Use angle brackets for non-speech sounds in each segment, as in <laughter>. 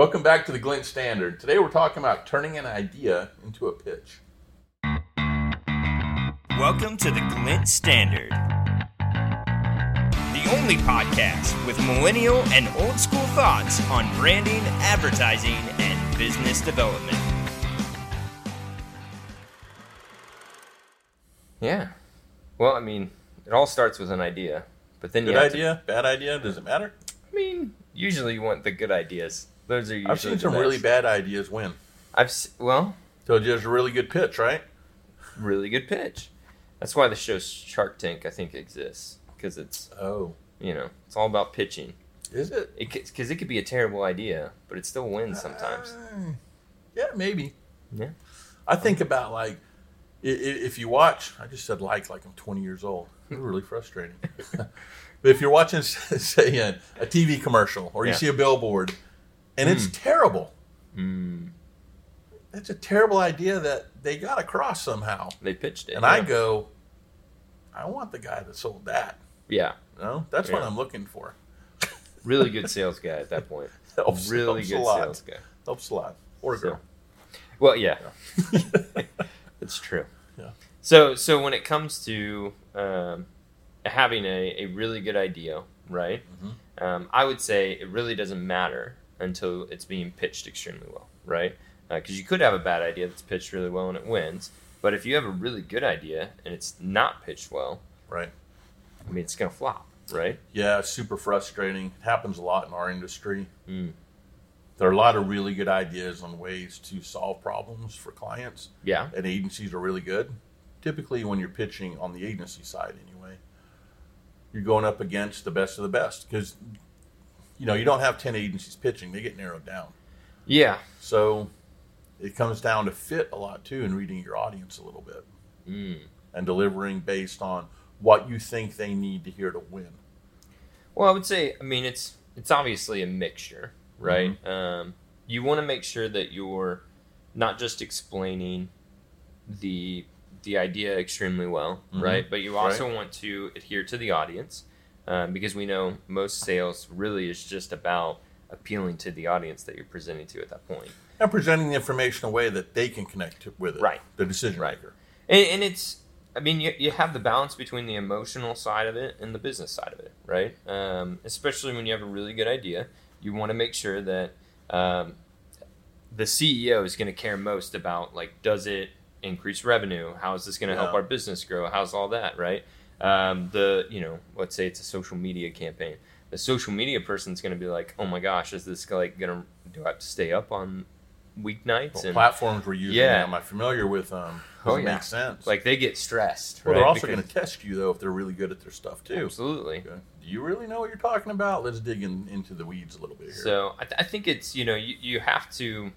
Welcome back to the Glint Standard. Today we're talking about turning an idea into a pitch. Welcome to the Glint Standard, the only podcast with millennial and old school thoughts on branding, advertising, and business development. Yeah. Well, I mean, it all starts with an idea, but then Good you have idea, bad idea, does it matter? I mean, usually you want the good ideas. Those are. I've seen some really bad ideas win. I've well, So there's a really good pitch, right? really good pitch. That's why the show Shark Tank I think exists because it's Oh, you know it's all about pitching. is it? It because it could be a terrible idea, but it still wins sometimes. Uh, yeah, maybe. Yeah. I think about like if you watch. I just said like like I'm 20 years old. It's really frustrating. <laughs> but if you're watching, <laughs> say, a, a TV commercial or you Yeah. see a billboard, and it's terrible, Mm, it's a terrible idea that they got across somehow. they pitched it, And I go, I want the guy that sold that. yeah, You know, that's what I'm looking for. <laughs> really good sales guy at that point. <laughs> Helps, really helps good a lot. sales guy. Helps a lot. Or a So- girl. Well, yeah, <laughs> it's true. Yeah. So, so when it comes to um, having a, a really good idea, right? Mhm. Um, I would say it really doesn't matter until it's being pitched extremely well, right? Because you could have a bad idea that's pitched really well and it wins, but if you have a really good idea and it's not pitched well, Right. I mean, it's gonna flop, right? Yeah, it's super frustrating. It happens a lot in our industry. Mm. There are a lot of really good ideas on ways to solve problems for clients, Yeah. and agencies are really good. Typically, when you're pitching on the agency side, anyway, you're going up against the best of the best because you know you don't have 10 agencies pitching; they get narrowed down. Yeah. So it comes down to fit a lot too, and reading your audience a little bit Mm. and delivering based on what you think they need to hear to win. Well, I would say, I mean, it's it's obviously a mixture, right? Mm-hmm. Um, you want to make sure that you're not just explaining the the idea extremely well, Mhm. right? But you also want to adhere to the audience um, because we know most sales really is just about appealing to the audience that you're presenting to at that point. and presenting the information in a way that they can connect to- with it. Right. The decision Right. maker. And, and it's, I mean, you, you have the balance between the emotional side of it and the business side of it, right? Um, especially when you have a really good idea, you want to make sure that um, the CEO is going to care most about, like, does it increase revenue? How is this going to help our business grow? How's all that, right? Um, the, you know, let's say it's a social media campaign. The social media person's going to be like, oh my gosh, is this like going to, do I have to stay up on weeknights? What and platforms we're using. Yeah. Am I familiar with them? Oh, Does it yeah. make sense? like they get stressed. well, they're also going to test you though if they're really good at their stuff too. Absolutely. Okay. Do you really know what you're talking about? Let's dig in, into the weeds a little bit here. So I, th- I think it's you know you, you have to.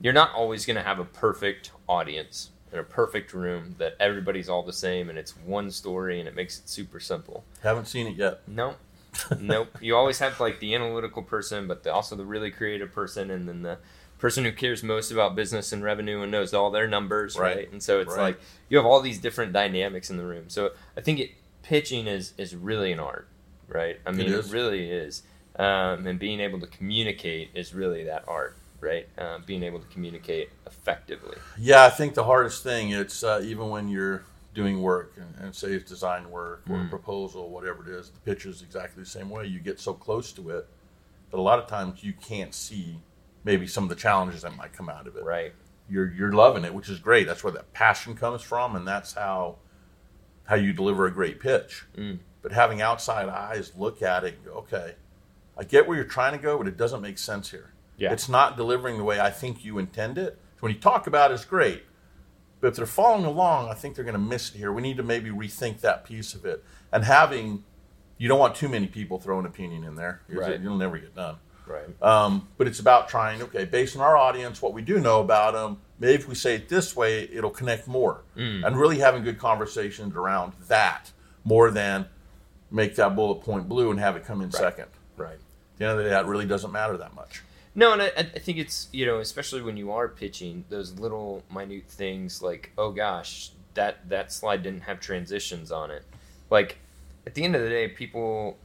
You're not always going to have a perfect audience and a perfect room that everybody's all the same and it's one story and it makes it super simple. Haven't seen it yet. Nope. <laughs> nope. You always have like the analytical person, but the, also the really creative person, and then the person who cares most about business and revenue and knows all their numbers, right? Right. And so it's Right. like you have all these different dynamics in the room. So I think it, pitching is is really an art, right? I mean, it, is. really is, um, and being able to communicate is really that art, right? Um, being able to communicate effectively. Yeah, I think the hardest thing it's uh, even when you're doing work and, and say it's design work or Mm. proposal, whatever it is, the pitch is exactly the same way. You get so close to it that a lot of times you can't see maybe some of the challenges that might come out of it. Right. You're you're loving it, which is great. That's where that passion comes from, and that's how how you deliver a great pitch. Mm. But having outside eyes look at it and go, okay, I get where you're trying to go, but it doesn't make sense here. Yeah. It's not delivering the way I think you intend it. So when you talk about it, it's great. But if they're following along, I think they're going to miss it here. We need to maybe rethink that piece of it. And having, you don't want too many people throwing opinion in there. because Right. You'll never get done. Right. Um, but it's about trying, okay, based on our audience, what we do know about them, maybe if we say it this way, it'll connect more. Mm. And really having good conversations around that more than make that bullet point blue and have it come in second. Right. At the end of the day, that really doesn't matter that much. No, and I, I think it's you know, especially when you are pitching those little minute things like, oh gosh, that that slide didn't have transitions on it. Like at the end of the day, people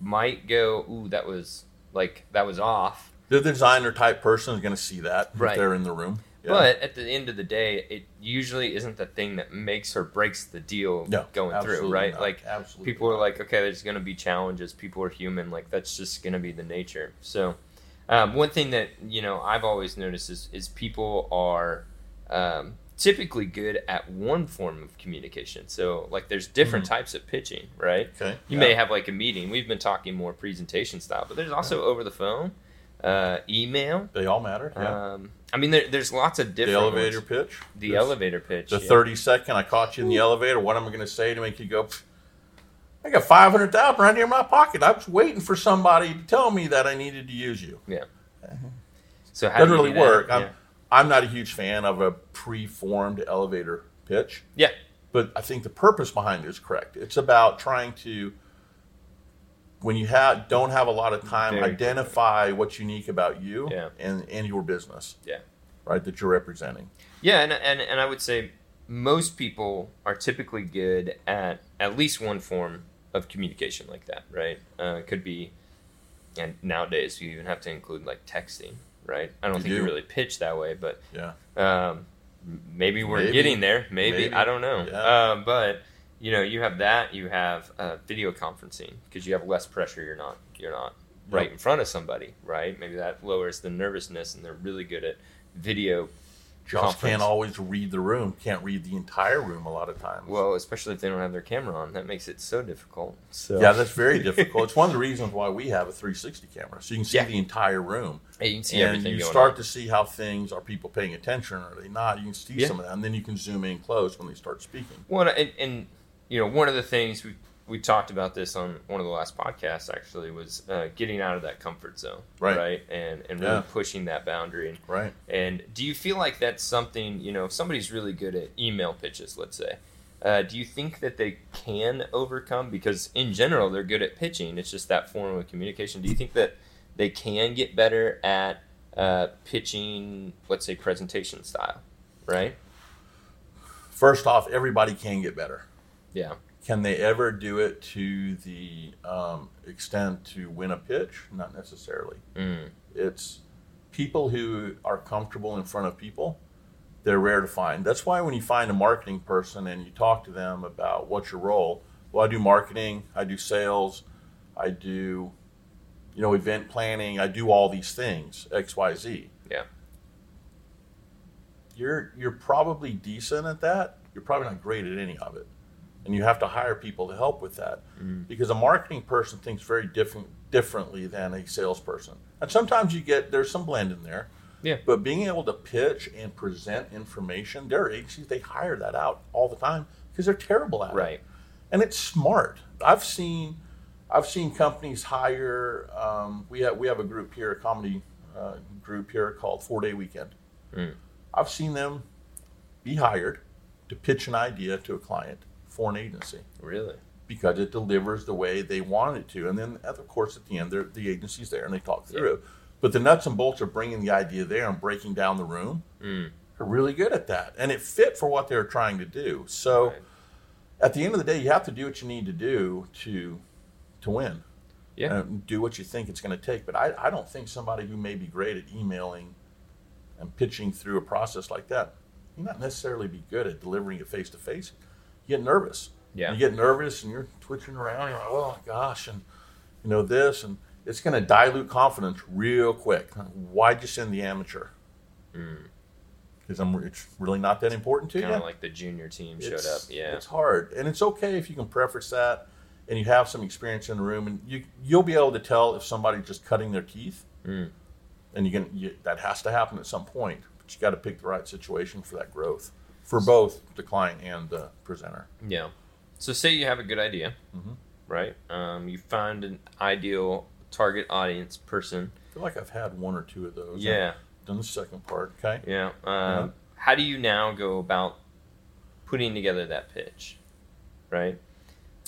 might go, ooh, that was like that was off. The designer type person is going to see that Right. if they're in the room. Yeah. But at the end of the day, it usually isn't the thing that makes or breaks the deal No, going through, right? not. Like Absolutely people are like, okay, there's going to be challenges. People are human. Like that's just going to be the nature. So, um, one thing that you know I've always noticed is is people are um, typically good at one form of communication. So, like, there's different types of pitching, right? okay. You Mm-hmm. yeah. may have like a meeting. We've been talking more presentation style, but there's also over the phone, uh, email. They all matter. Yeah. Um, I mean, there, there's lots of different. the elevator ones. pitch. The This- elevator pitch. The yeah. 30 second, I caught you in the elevator. What am I going to say to make you go, "Pff, I got 500,000 right here in my pocket. I was waiting for somebody to tell me that I needed to use you. Yeah. Uh-huh. So how Doesn't do really do work. I'm, Yeah. I'm not a huge fan of a pre-formed elevator pitch. Yeah. But I think the purpose behind it is correct. It's about trying to, when you have don't have a lot of time, Very identify what's unique about you Yeah. and, and your business, Yeah. right, that you're representing. Yeah, and, and and I would say most people are typically good at at least one form of communication like that, right? Uh, it could be, and nowadays you even have to include like texting, right? I don't You think you do. really pitch that way, but Yeah. um, maybe we're Maybe. getting there. Maybe, Maybe. I don't know. Yeah. Um, but you know, you have that. You have uh, video conferencing because you have less pressure. You're not you're not right in front of somebody, right? Maybe that lowers the nervousness, and they're really good at video Just conference. can't always read the room. Can't read the entire room a lot of times. Well, especially if they don't have their camera on, that makes it so difficult. So yeah, that's very difficult. It's one of the reasons why we have a 360 camera, so you can see Yeah. the entire room, Hey, you can see and everything you going start on. to see how things are people paying attention or are they not. You can see Yeah. some of that, and then you can zoom in close when they start speaking. Well, and, and you know, one of the things we we talked about this on one of the last podcasts actually was uh, getting out of that comfort zone, Right. And and really Yeah. pushing that boundary. and, Right. And do you feel like that's something you know? If somebody's really good at email pitches, let's say. Uh, do you think that they can overcome? Because in general, they're good at pitching. It's just that form of communication. Do you think that they can get better at uh, pitching, let's say, presentation style? Right? First off, everybody can get better. Yeah. Can they ever do it to the um, extent to win a pitch? Not necessarily. Mm. It's people who are comfortable in front of people. They're rare to find. That's why when you find a marketing person and you talk to them about what's your role, well, I do marketing, I do sales, I do, you know, event planning, I do all these things, X, Y, Z. Yeah. You're you're probably decent at that. You're probably not great at any of it, and you have to hire people to help with that because a marketing person thinks very different differently than a salesperson. And sometimes you get there's some blend in there. Yeah. But being able to pitch and present information, there are agencies they hire that out all the time because they're terrible at it. Right. And it's smart. I've seen, I've seen companies hire. Um, we have we have a group here, a comedy uh, group here called Four Day Weekend. Mm. I've seen them be hired to pitch an idea to a client for an agency Really? because it delivers the way they want it to. And then, of course, at the end, the agency's there and they talk through it. But the nuts and bolts of bringing the idea there and breaking down the room Mm. are really good at that. And it fit for what they're trying to do. So Right. at the end of the day, you have to do what you need to do to to win. Yeah. And do what you think it's going to take. But I, I don't think somebody who may be great at emailing and pitching through a process like that, you not necessarily be good at delivering it face to face. Get nervous. Yeah. You get nervous and you're twitching around. You're like, oh my gosh, and you know this, and it's going to dilute confidence real quick. Why'd you send the amateur? Because I'm it's really not that important to you. Kind of like the junior team showed up. Yeah. it's hard, and it's okay if you can preface that, and you have some experience in the room, and you you'll be able to tell if somebody's just cutting their teeth, Mm. and you can you, that has to happen at some point. But you got to pick the right situation for that growth for both the client and the presenter. Yeah. So say you have a good idea, Mhm. right? Um, you find an ideal target audience person. I feel like I've had one or two of those. Yeah. I've done the second part. Okay. Yeah. Um, How do you now go about putting together that pitch, right?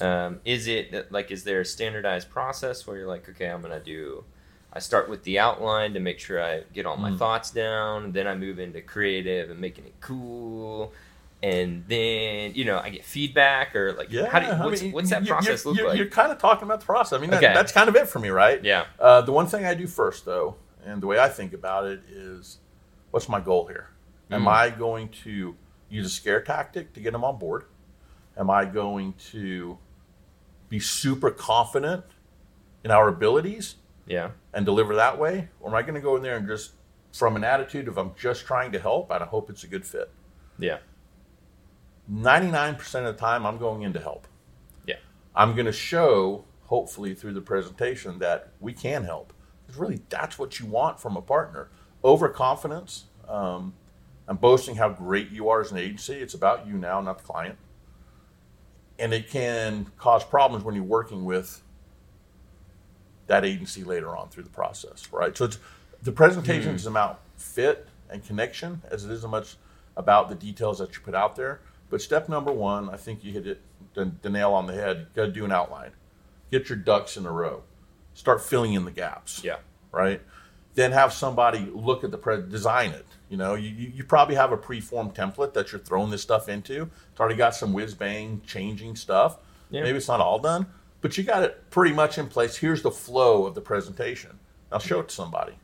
Um, is it like is there a standardized process where you're like, okay, I'm gonna do. I start with the outline to make sure I get all my Mm. thoughts down. Then I move into creative and making it cool, and then you know I get feedback or like Yeah. how do you, I what's, mean, what's that process you're, look you're, like? You're kind of talking about the process. I mean, that, Okay. that's kind of it for me, right? yeah. Uh, the one thing I do first, though, and the way I think about it is, what's my goal here? Am Mm. I going to use a scare tactic to get them on board? Am I going to be super confident in our abilities Yeah. and deliver that way? Or am I going to go in there and just, from an attitude of I'm just trying to help and I hope it's a good fit? Yeah. 99% of the time, I'm going in to help. Yeah. I'm going to show, hopefully, through the presentation that we can help. Because really, that's what you want from a partner. Overconfidence um, and boasting how great you are as an agency. It's about you now, not the client. And it can cause problems when you're working with that agency later on through the process, right? So it's the presentation hmm. is about fit and connection as it is as much about the details that you put out there. But step number one, I think you hit it the, the nail on the head. You got to do an outline. Get your ducks in a row. Start filling in the gaps Yeah. right? Then have somebody look at the pre- design it. You know, you, you you probably have a preformed template that you're throwing this stuff into. It's already got some whiz bang changing stuff. Yeah. Maybe it's not all done, but you got it pretty much in place. Here's the flow of the presentation. Now show it to somebody,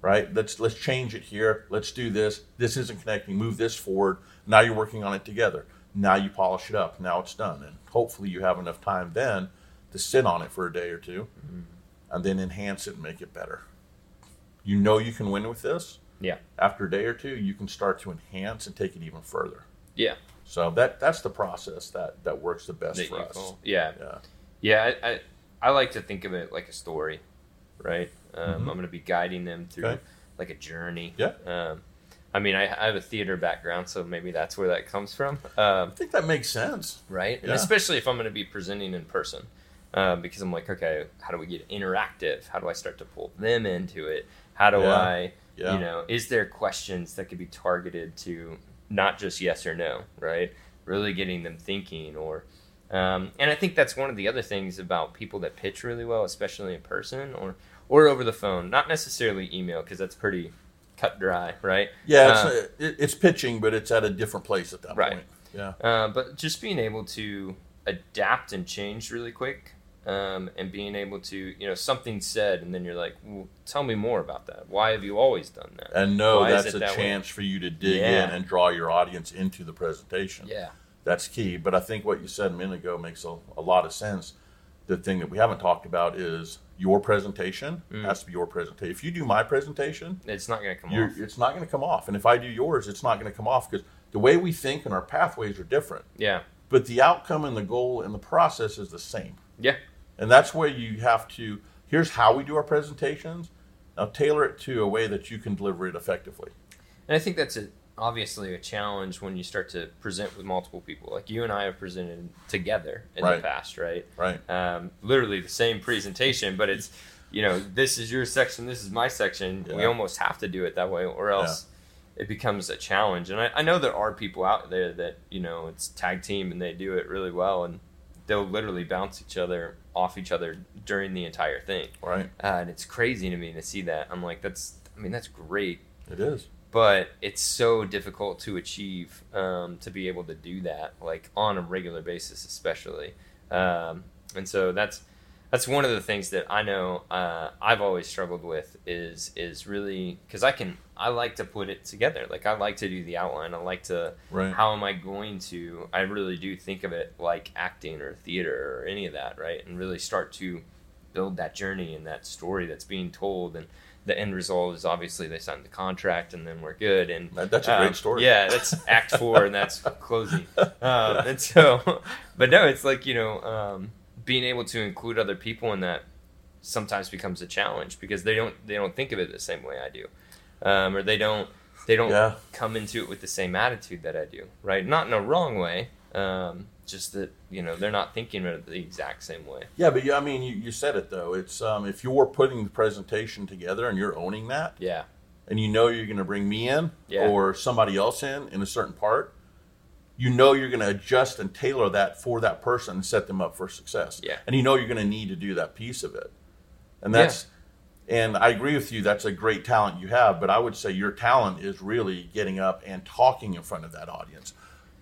right? Let's let's change it here. Let's do this. This isn't connecting. Move this forward. Now you're working on it together. Now you polish it up. Now it's done, and hopefully you have enough time then to sit on it for a day or 2 mm-hmm. and then enhance it and make it better. You know you can win with this. Yeah. After a day or two, you can start to enhance and take it even further. Yeah. So that that's the process that that works the best That for us. call- Yeah. Yeah. Yeah, I, I, I like to think of it like a story, right? Um, Mhm. I'm going to be guiding them through Okay. like a journey. Yeah. Um, I mean, I, I have a theater background, so maybe that's where that comes from, um, I think that makes sense. right? And especially if I'm going to be presenting in person, um, because I'm like, okay, how do we get interactive? How do I start to pull them into it? How do Yeah. I, Yeah. you know, is there questions that could be targeted to not just yes or no, right? Really getting them thinking or. Um, and I think that's one of the other things about people that pitch really well, especially in person or or over the phone. Not necessarily email because that's pretty cut dry, right? Yeah, it's, Uh, uh, it, it's pitching, but it's at a different place at that Right. point. Yeah. Uh, but just being able to adapt and change really quick, um, and being able to, you know, something said, and then you're like, well, tell me more about that. Why have you always done that? And no, Why that's a that way? chance for you to dig Yeah. in and draw your audience into the presentation. Yeah. That's key. But I think what you said a minute ago makes a, a lot of sense. The thing that we haven't talked about is your presentation Mm. has to be your presentation. If you do my presentation, It's not going to come off. it's not going to come off. And if I do yours, it's not going to come off because the way we think and our pathways are different. Yeah. But the outcome and the goal and the process is the same. Yeah. And that's where you have to, here's how we do our presentations. Now tailor it to a way that you can deliver it effectively. And I think that's a, obviously a challenge when you start to present with multiple people. Like you and I have presented together in Right. the past, right? Right. um, literally the same presentation, but it's you know this is your section, this is my section. We almost have to do it that way, or else it becomes a challenge. And I, I know there are people out there that you know it's tag team and they do it really well, and they'll literally bounce each other off each other during the entire thing, Right. uh, and it's crazy to me to see that. I'm like, that's I mean that's great, It is. but it's so difficult to achieve um, to be able to do that like on a regular basis especially um, and so that's that's one of the things that I know uh, I've always struggled with is is really because I can I like to put it together like I like to do the outline I like to Right. how am I going to I really do think of it like acting or theater or any of that right and really start to build that journey and that story that's being told and the end result is obviously they signed the contract and then we're good. And that's a great um, story. yeah that's act four and that's <laughs> closing. Um, and so <laughs> but no it's like you know um, being able to include other people in that sometimes becomes a challenge because they don't they don't think of it the same way I do. Um, or they don't they don't Yeah. come into it with the same attitude that I do right? Not in a wrong way. Um, just that you know they're not thinking of it the exact same way Yeah, but yeah, I mean, you, you said it though. It's um, if you're putting the presentation together and you're owning that, yeah and you know you're going to bring me in Yeah. or somebody else in in a certain part, you know you're going to adjust and tailor that for that person and set them up for success. Yeah. and you know you're going to need to do that piece of it, and that's. And I agree with you. That's a great talent you have, but I would say your talent is really getting up and talking in front of that audience.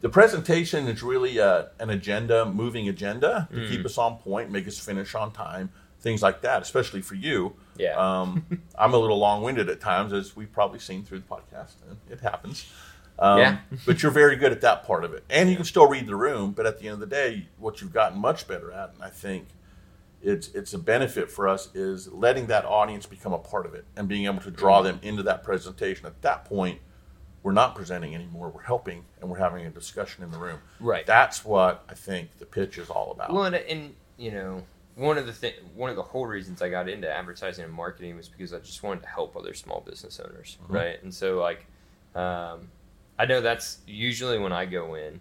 The presentation is really uh an agenda, moving agenda to keep us on point, make us finish on time, things like that. Especially for you, Yeah. Um, <laughs> I'm a little long-winded at times, as we've probably seen through the podcast. and It happens. Um, Yeah. <laughs> but you're very good at that part of it, and you can still read the room. But at the end of the day, what you've gotten much better at, and I think it's it's a benefit for us, is letting that audience become a part of it and being able to draw them into that presentation. At that point, we're not presenting anymore; we're helping, and we're having a discussion in the room. Right. That's what I think the pitch is all about. Well, and, and you know, one of the th- one of the whole reasons I got into advertising and marketing was because I just wanted to help other small business owners, Mhm. right? And so, like, um, I know that's usually when I go in.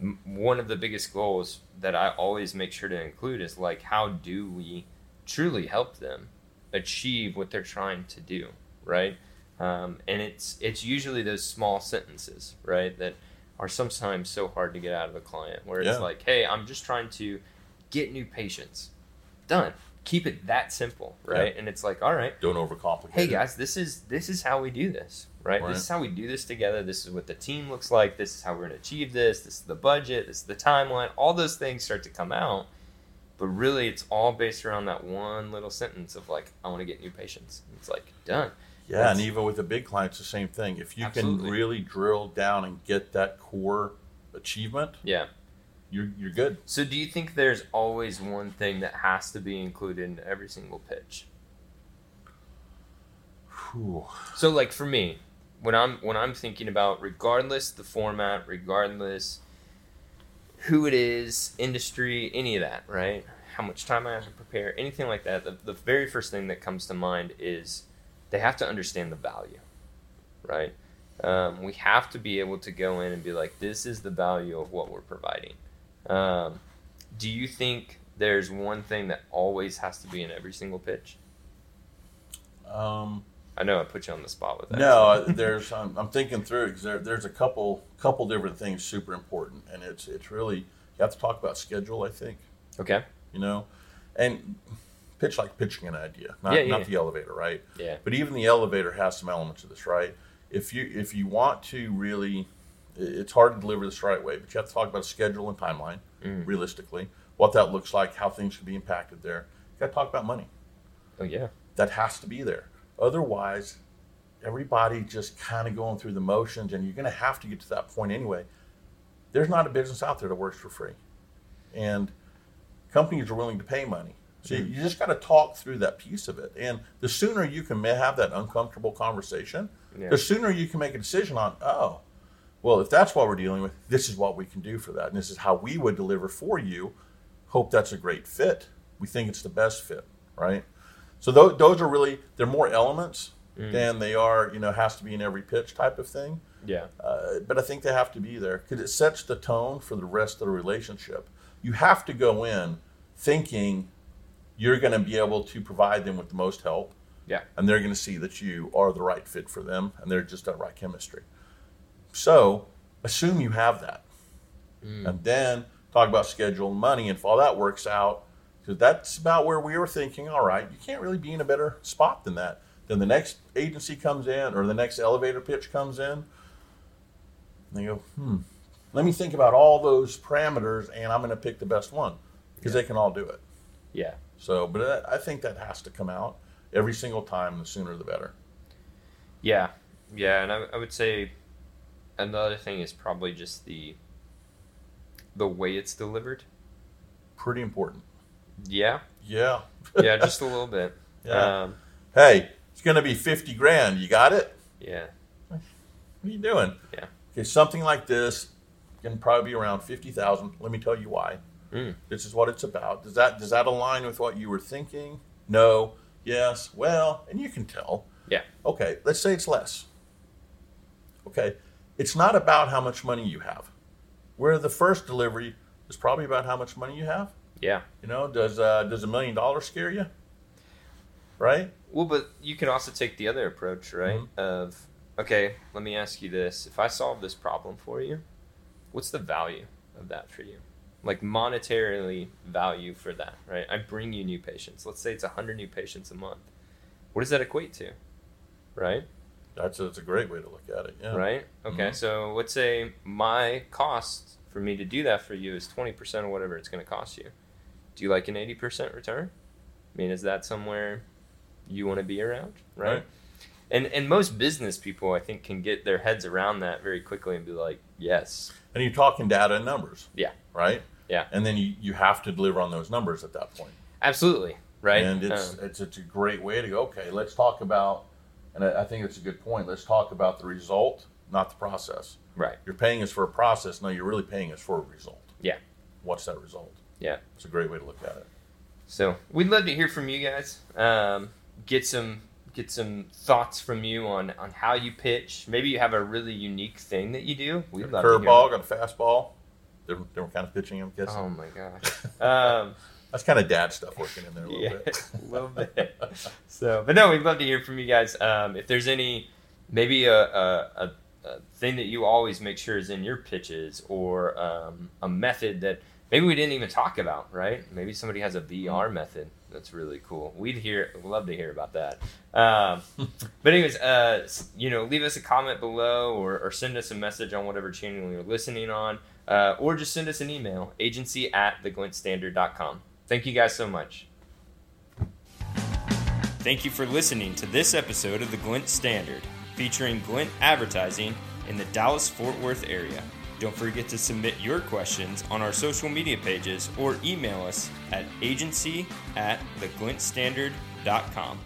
m- One of the biggest goals that I always make sure to include is like, how do we truly help them achieve what they're trying to do, right? Um, and it's it's usually those small sentences, right, that are sometimes so hard to get out of a client, where it's Yeah. like, hey, I'm just trying to get new patients. Done. Keep it that simple, right? And it's like, all right, Don't overcomplicate. hey guys, this is this is how we do this, right? Right. This is how we do this together. This is what the team looks like. This is how we're going to achieve this. This is the budget. This is the timeline. All those things start to come out, but really, it's all based around that one little sentence of like, I want to get new patients. It's like done. Yeah, That's- and even with the big clients, the same thing. If you Absolutely. can really drill down and get that core achievement, Yeah. you're you're good. So, do you think there's always one thing that has to be included in every single pitch? Whew. So like for me, when I'm when I'm thinking about regardless the format, regardless who it is, industry, any of that, right? How much time I have to prepare, anything like that, the, the very first thing that comes to mind is they have to understand the value, right? Um, we have to be able to go in and be like, this is the value of what we're providing. Um, do you think there's one thing that always has to be in every single pitch? Um, I know I put you on the spot with that. no, there's <laughs> I'm, I'm thinking through it because there, there's a couple couple different things super important, and it's it's really you have to talk about schedule. I think Okay. you know, and pitch like pitching an idea, not Yeah, yeah, not yeah. the elevator, right? Yeah. But even the elevator has some elements of this, right? If you if you want to really, it's hard to deliver this right way, but you have to talk about a schedule and timeline, Mm. realistically, what that looks like, how things can be impacted there. You got to talk about money. Oh yeah. That has to be there. Otherwise, everybody just kind of going through the motions, and you're going to have to get to that point anyway. There's not a business out there that works for free, and companies are willing to pay money. So you just got to talk through that piece of it, and the sooner you can have that uncomfortable conversation, Yeah. the sooner you can make a decision on, oh, well, if that's what we're dealing with, this is what we can do for that, and this is how we would deliver for you. Hope that's a great fit. We think it's the best fit, right? So those, those are really they're more elements than they are, you know, has to be in every pitch type of thing. Yeah. Uh, but I think they have to be there because it sets the tone for the rest of the relationship. You have to go in thinking you're going to be able to provide them with the most help, Yeah. and they're going to see that you are the right fit for them, and they're just that right chemistry. So assume you have that, and then talk about schedule and money, and if all that works out, because that's about where we were thinking. All right, you can't really be in a better spot than that. Then the next agency comes in, or the next elevator pitch comes in, and they go, hmm, let me think about all those parameters, and I'm going to pick the best one because they can all do it. Yeah. So, but I I think that has to come out every single time. The sooner the better. Yeah. Yeah. And I, I would say another thing is probably just the the way it's delivered. Pretty important. Yeah. Yeah. <laughs> Yeah. Just a little bit. <laughs> Yeah. Um, hey, it's going to be fifty grand. You got it? yeah. What are you doing? Yeah. Okay, something like this can probably be around fifty thousand. Let me tell you why. Mm. This is what it's about. Does that does that align with what you were thinking? No. Yes. Well, and you can tell. Yeah. Okay, let's say it's less. Okay, it's not about how much money you have. Where the first delivery is probably about how much money you have. Yeah. You know, does uh, does a million dollars scare you? Right. Well, but you can also take the other approach, right? Mm-hmm. Of okay, let me ask you this: If I solve this problem for you, what's the value of that for you? Like monetarily value for that, right? I bring you new patients. Let's say it's hundred new patients a month. What does that equate to, right? That's a, that's a great way to look at it. Yeah. Right. Okay. Mhm. So let's say my cost for me to do that for you is twenty percent of whatever it's going to cost you. Do you like an eighty percent return? I mean, is that somewhere you want to be around, right? Right. And and most business people, I think, can get their heads around that very quickly and be like, yes, And you're talking data and numbers, yeah, right? Yeah. And then you, you have to deliver on those numbers at that point. absolutely, right? And it's, Um, it's it's a great way to go. Okay, let's talk about, and I, I think it's a good point. Let's talk about the result, not the process. right, You're paying us for a process. No, you're really paying us for a result. Yeah. What's that result? yeah. It's a great way to look at it. So we'd love to hear from you guys. Um, get some get some thoughts from you on on how you pitch. Maybe you have a really unique thing that you do. We'd love. Curveball, got a fastball. Different, different kind of pitching, I'm guessing. Oh my gosh. <laughs> Um, That's kind of dad stuff working in there a little yeah, bit. <laughs> a little bit. So, but no, we'd love to hear from you guys. Um, if there's any, maybe a, a, a, a thing that you always make sure is in your pitches, or um, a method that maybe we didn't even talk about, right? Maybe somebody has a VR method that's really cool. We'd hear, love to hear about that. Um, <laughs> but anyways, uh, you know, leave us a comment below, or, or send us a message on whatever channel you're listening on, uh, or just send us an email, agency at theglintstandard.com. Thank you guys so much. Thank you for listening to this episode of the Glint Standard, featuring Glint Advertising in the Dallas Fort Worth area. Don't forget to submit your questions on our social media pages or email us at agency at theglintstandard.com.